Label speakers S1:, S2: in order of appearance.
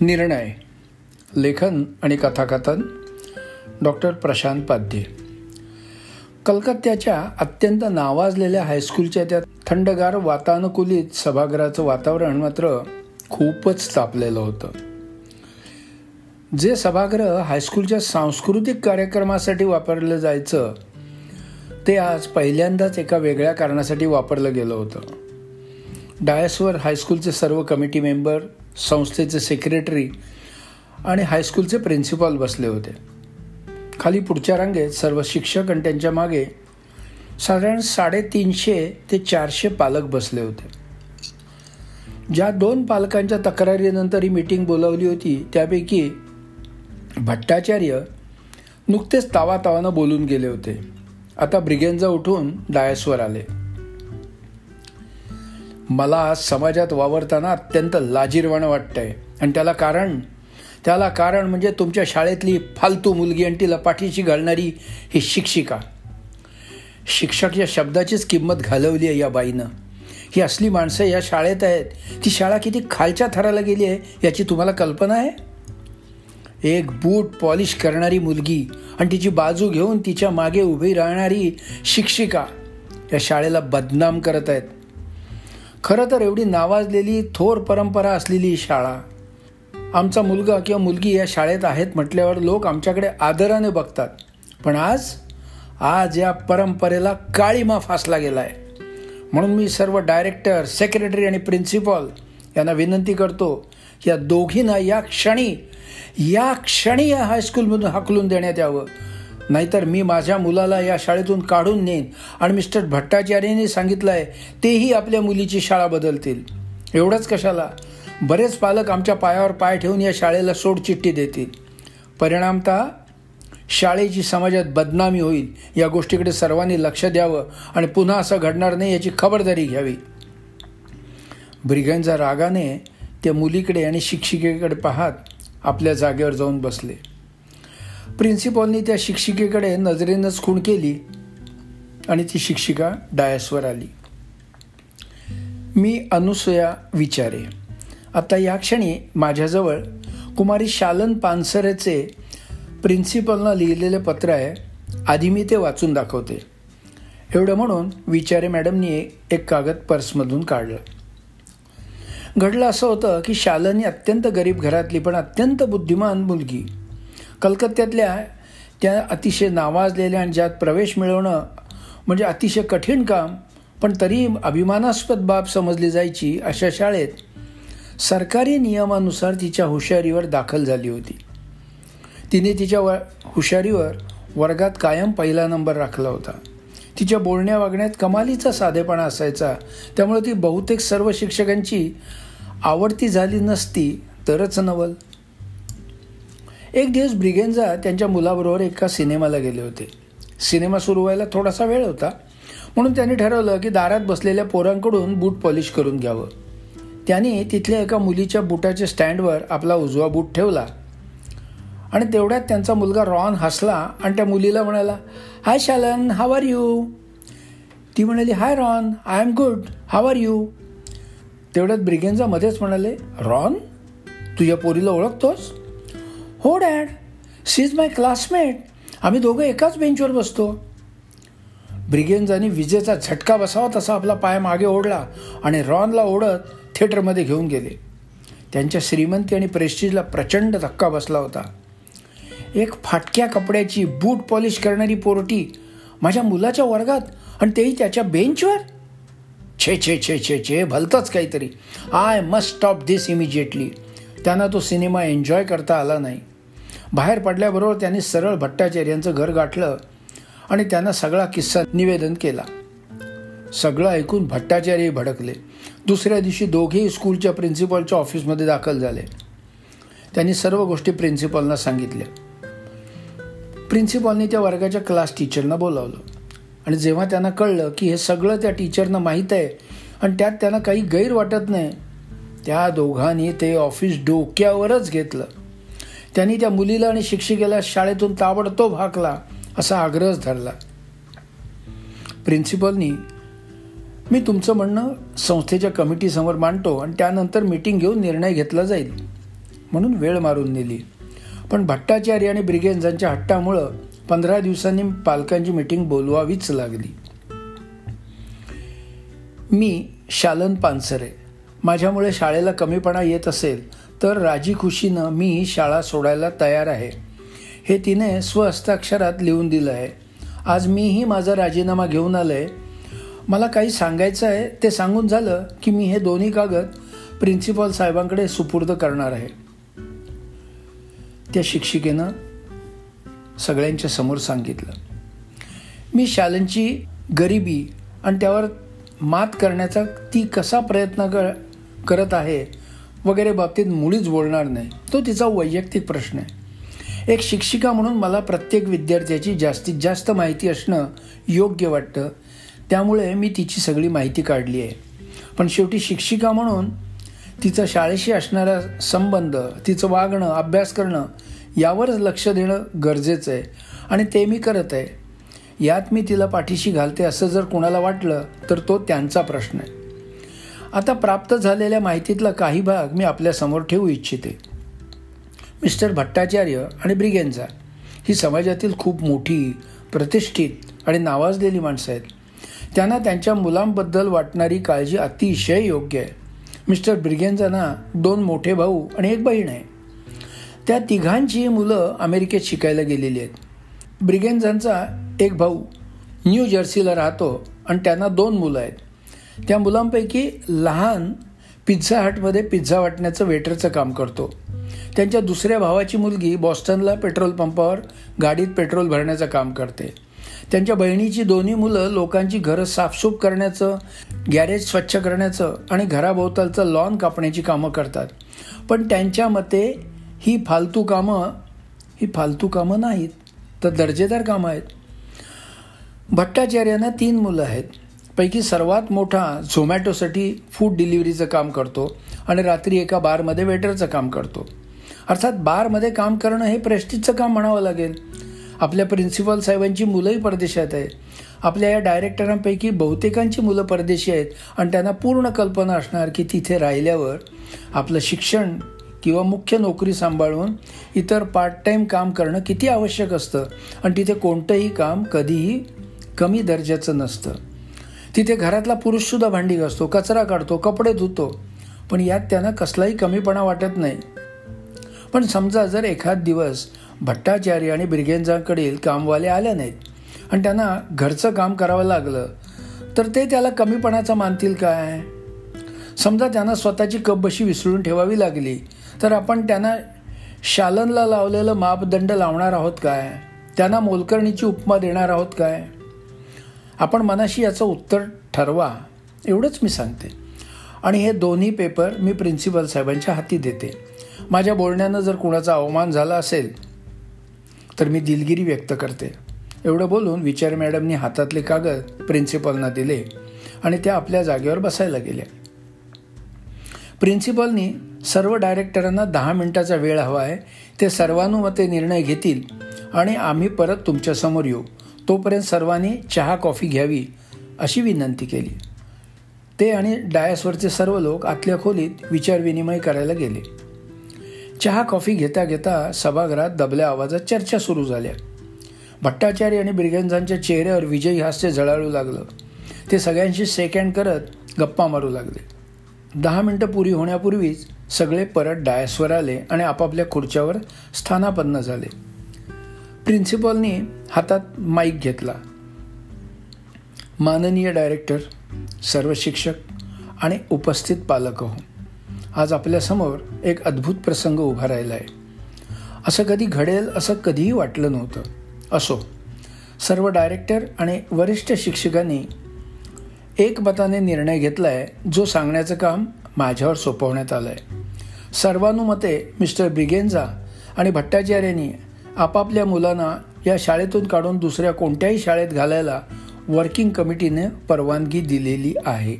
S1: निर्णय लेखन आणि कथाकथन डॉक्टर प्रशांत पाध्ये. कलकत्त्याच्या अत्यंत नावाजलेल्या हायस्कूलच्या त्या थंडगार वातानुकूलित सभागृहाचं वातावरण मात्र खूपच तापलेलं होतं. जे सभागृह हायस्कूलच्या सांस्कृतिक कार्यक्रमासाठी वापरलं जायचं ते आज पहिल्यांदाच एका वेगळ्या कारणासाठी वापरलं गेलं होतं. डायसवर हायस्कूलचे सर्व कमिटी मेंबर संस्थेचे सेक्रेटरी आणि हायस्कूलचे प्रिन्सिपॉल बसले होते. खाली पुढच्या रांगेत सर्व शिक्षक आणि त्यांच्या मागे साधारण साडेतीनशे ते चारशे पालक बसले होते. ज्या दोन पालकांच्या तक्रारीनंतर ही मीटिंग बोलावली होती त्यापैकी भट्टाचार्य नुकतेच तावातावानं बोलून गेले होते. आता ब्रिगेंजा उठून डायसवर आले. मला समाजात वावरताना अत्यंत लाजीरवाणं वाटतंय. आणि त्याला कारण? त्याला कारण म्हणजे तुमच्या शाळेतली फालतू मुलगी आणि तिला पाठीशी घालणारी ही शिक्षिका. शिक्षक या शब्दाचीच किंमत घालवली आहे या बाईनं. ही असली माणसं या शाळेत आहेत. ती शाळा किती खालच्या थराला गेली आहे याची तुम्हाला कल्पना आहे? एक बूट पॉलिश करणारी मुलगी आणि तिची बाजू घेऊन तिच्यामागे उभी राहणारी शिक्षिका या शाळेला बदनाम करत आहेत. खरं तर एवढी नावाजलेली थोर परंपरा असलेली शाळा. आमचा मुलगा किंवा मुलगी या शाळेत आहेत म्हटल्यावर लोक आमच्याकडे आदराने बघतात. पण आज आज या परंपरेला काळीमा फासला गेला आहे म्हणून मी सर्व डायरेक्टर सेक्रेटरी आणि प्रिन्सिपॉल यांना विनंती करतो या दोघींना या क्षणी या क्षणी या हायस्कूलमधून हाकलून देण्यात यावं. नाहीतर मी माझ्या मुलाला या शाळेतून काढून नेईन. आणि मिस्टर भट्टाचार्यांनी सांगितलं आहे तेही आपल्या मुलीची शाळा बदलतील. एवढंच कशाला? बरेच पालक आमच्या पायावर पाय ठेवून या शाळेला सोडचिठ्ठी देतील. परिणामतः शाळेची समाजात बदनामी होईल या गोष्टीकडे सर्वांनी लक्ष द्यावं आणि पुन्हा असं घडणार नाही याची खबरदारी घ्यावी. ब्रिगेंजा रागाने त्या मुलीकडे आणि शिक्षिकेकडे पाहत आपल्या जागेवर जाऊन बसले. प्रिन्सिपॉलनी त्या शिक्षिकेकडे नजरेनंच खूण केली आणि ती शिक्षिका डायसवर आली. मी अनुसया विचारे. आता या क्षणी माझ्याजवळ कुमारी शालन पानसरेचे प्रिन्सिपलनं लिहिलेले पत्र आहे आधी मी ते वाचून दाखवते. एवढं म्हणून विचारे मॅडमनी एक कागद पर्समधून काढलं. घडलं असं होतं की शालनी अत्यंत गरीब घरातली पण अत्यंत बुद्धिमान मुलगी कलकत्त्यातल्या त्या अतिशय नावाजलेल्या आणि ज्यात प्रवेश मिळवणं म्हणजे अतिशय कठीण काम पण तरी अभिमानास्पद बाब समजली जायची अशा शाळेत सरकारी नियमानुसार तिच्या हुशारीवर दाखल झाली होती. तिने तिच्या व हुशारीवर वर्गात कायम पहिला नंबर राखला होता. तिच्या बोलण्या वागण्यात कमालीचा साधेपणा असायचा. त्यामुळे ती बहुतेक सर्व शिक्षकांची आवडती झाली नसती तरच नवल. एक दिवस ब्रिगेंजा त्यांच्या मुलाबरोबर एका सिनेमाला गेले होते. सिनेमा सुरू व्हायला थोडासा वेळ होता. म्हणून त्यांनी ठरवलं की दारात बसलेल्या पोरांकडून बूट पॉलिश करून घ्यावं. त्याने तिथल्या एका मुलीच्या बुटाच्या स्टँडवर आपला उजवा बूट ठेवला. आणि तेवढ्यात त्यांचा मुलगा रॉन हसला आणि त्या मुलीला म्हणाला हाय शालन हाव आर यू ती म्हणाली hi Ron I am good how are you तेवढ्यात ब्रिगेंजा मध्येच म्हणाले रॉन तुझ्या पोरीला ओळखतोस? हो dad. She is my classmate आम्ही दोघं एकाच बेंचवर बसतो. ब्रिगेंजानी विजेचा झटका बसावा तसा आपला पाय मागे ओढला आणि रॉनला ओढत थिएटरमध्ये घेऊन गेले. त्यांच्या श्रीमंती आणि प्रेस्टिजला प्रचंड धक्का बसला होता. एक फाटक्या कपड्याची बूट पॉलिश करणारी पोरटी माझ्या मुलाच्या वर्गात आणि तेही त्याच्या बेंचवर? छे छे छे छे छे भलतंच काहीतरी. I must stop this immediately त्यांना तो सिनेमा एन्जॉय करता आला नाही. बाहेर पडल्याबरोबर त्यांनी सरळ भट्टाचार्यांचं घर गाठलं आणि त्यांना सगळा किस्सा निवेदन केला. सगळं ऐकून भट्टाचार्य भडकले. दुसऱ्या दिवशी दोघेही स्कूलच्या प्रिन्सिपॉलच्या ऑफिसमध्ये दाखल झाले. त्यांनी सर्व गोष्टी प्रिन्सिपॉलना सांगितल्या. प्रिन्सिपॉलने त्या वर्गाच्या क्लास टीचरना बोलावलं. आणि जेव्हा त्यांना कळलं की हे सगळं त्या टीचरना माहीत आहे आणि त्यात त्यांना काही गैर वाटत नाही त्या दोघांनी ते ऑफिस डोक्यावरच घेतलं. त्यांनी त्या मुलीला आणि शिक्षिकेला शाळेतून ताबडतोब हाकला असा आग्रहच धरला. प्रिन्सिपलनी मी तुमचं म्हणणं संस्थेच्या कमिटीसमोर मांडतो आणि त्यानंतर मीटिंग घेऊन निर्णय घेतला जाईल म्हणून वेळ मारून नेली. पण भट्टाचार्य आणि ब्रिगेन्झांच्या हट्टामुळं पंधरा दिवसांनी पालकांची मिटिंग बोलवावीच लागली. मी शालन पानसरे. माझ्यामुळे शाळेला कमीपणा येत असेल तर राजी खुशीनं मी शाळा सोडायला तयार आहे. हे तिने स्वहस्ताक्षरात लिहून दिलं आहे. आज मीही माझा राजीनामा घेऊन आलो आहे मला काही सांगायचं आहे ते सांगून झालं की मी हे दोन्ही कागद प्रिन्सिपॉल साहेबांकडे सुपूर्द करणार आहे. त्या शिक्षिकेनं सगळ्यांच्या समोर सांगितलं. मी शालेंची गरिबी आणि त्यावर मात करण्याचा ती कसा प्रयत्न कर करत आहे वगैरे बाबतीत मुळीच बोलणार नाही. तो तिचा वैयक्तिक प्रश्न आहे. एक शिक्षिका म्हणून मला प्रत्येक विद्यार्थ्याची जास्तीत जास्त माहिती असणं योग्य वाटतं. त्यामुळे मी तिची सगळी माहिती काढली आहे. पण शेवटी शिक्षिका म्हणून तिचा शाळेशी असणारा संबंध तिचं वागणं अभ्यास करणं यावरच लक्ष देणं गरजेचं आहे आणि ते मी करत आहे. यात मी तिला पाठीशी घालते असं जर कोणाला वाटलं तर तो त्यांचा प्रश्न आहे. आता प्राप्त झालेल्या माहितीतला काही भाग मी आपल्यासमोर ठेवू इच्छिते. मिस्टर भट्टाचार्य आणि ब्रिगेन्झा ही समाजातील खूप मोठी प्रतिष्ठित आणि नावाजलेली माणसं आहेत. त्यांना त्यांच्या मुलांबद्दल वाटणारी काळजी अतिशय योग्य आहे. मिस्टर ब्रिगेन्झांना दोन मोठे भाऊ आणि एक बहीण आहे. त्या तिघांची मुलं अमेरिकेत शिकायला गेलेली आहेत. ब्रिगेन्झांचा एक भाऊ न्यू जर्सीला राहतो आणि त्यांना दोन मुलं आहेत. त्या मुलांपैकी लहान पिझ्झा हटमध्ये पिझ्झा वाटण्याचं वेटरचं काम करतो. त्यांच्या दुसऱ्या भावाची मुलगी बॉस्टनला पेट्रोल पंपावर गाडीत पेट्रोल भरण्याचं काम करते. त्यांच्या बहिणीची दोन्ही मुलं लोकांची घरं साफसूफ करण्याचं गॅरेज स्वच्छ करण्याचं आणि घराभोवतालचं लॉन कापण्याची कामं करतात. पण त्यांच्या मते ही फालतू कामं ही फालतू कामं नाहीत तर दर्जेदार कामं आहेत. भट्टाचार्यांना तीन मुलं आहेत. पैकी सर्वात मोठा झोमॅटोसाठी फूड डिलिव्हरीचं काम करतो आणि रात्री एका बारमध्ये वेटरचं काम करतो. अर्थात बारमध्ये काम करणं हे प्रेस्टिजचं काम म्हणावं लागेल. आपल्या प्रिन्सिपल साहेबांची मुलंही परदेशात आहेत आपल्या या डायरेक्टरांपैकी बहुतेकांची मुलं परदेशी आहेत आणि त्यांना पूर्ण कल्पना असणार की तिथे राहिल्यावर आपलं शिक्षण किंवा मुख्य नोकरी सांभाळून इतर पार्ट टाईम काम करणं किती आवश्यक असतं आणि तिथे कोणतंही काम कधीही कमी दर्जाचं नसतं. तिथे घरातला पुरुषसुद्धा भांडी घासतो कचरा काढतो कपडे धुतो. पण यात त्यांना कसलाही कमीपणा वाटत नाही. पण समजा जर एखाद दिवस भट्टाचार्य आणि ब्रिगेंजांकडील कामवाले आले नाहीत आणि त्यांना घरचं काम करावं लागलं तर ते त्याला कमीपणाचं मानतील काय? समजा त्यांना स्वतःची कपबशी विसरून ठेवावी लागली तर आपण त्यांना शालनला लावलेलं मापदंड लावणार आहोत काय? त्यांना मोलकर्णीची उपमा देणार आहोत काय? आपण मनाशी याचं उत्तर ठरवा एवढंच मी सांगते. आणि हे दोन्ही पेपर मी प्रिन्सिपल साहेबांच्या हाती देते. माझ्या बोलण्यानं जर कुणाचा अवमान झाला असेल तर मी दिलगिरी व्यक्त करते. एवढं बोलून विचार मॅडमनी हातातले कागद प्रिन्सिपलना दिले आणि त्या आपल्या जागेवर बसायला गेल्या. प्रिन्सिपलनी सर्व डायरेक्टरांना दहा मिनिटाचा वेळ हवा आहे ते सर्वानुमते निर्णय घेतील आणि आम्ही परत तुमच्यासमोर येऊ. तोपर्यंत सर्वांनी चहा कॉफी घ्यावी अशी विनंती केली. ते आणि डायसवरचे सर्व लोक आतल्या खोलीत विचारविनिमय करायला गेले. चहा कॉफी घेता घेता सभागृहात दबल्या आवाजात चर्चा सुरू झाल्या. भट्टाचार्य आणि ब्रिगेन्झांच्या चेहऱ्यावर विजयी हास्य झळाळू लागलं. ते सगळ्यांशी सेकंड करत गप्पा मारू लागले. दहा मिनटं पुरी होण्यापूर्वीच सगळे परत डायसवर आले आणि आपापल्या खुर्च्यावर स्थानापन्न झाले. प्रिन्सिपॉलने हातात माईक घेतला. माननीय डायरेक्टर सर्व शिक्षक आणि उपस्थित पालक हो. आज आपल्यासमोर एक अद्भुत प्रसंग उभा राहिला आहे असं कधी घडेल असं कधीही वाटलं नव्हतं. असो सर्व डायरेक्टर आणि वरिष्ठ शिक्षकांनी एकमताने निर्णय घेतला आहे जो सांगण्याचं काम माझ्यावर सोपवण्यात आलं आहे सर्वानुमते मिस्टर ब्रिगेन्झा आणि भट्टाचार्यांनी आपापल्या मुलांना या शाळेतून काढून दुसऱ्या कोणत्याही शाळेत घालायला वर्किंग कमिटीने परवानगी दिलेली आहे.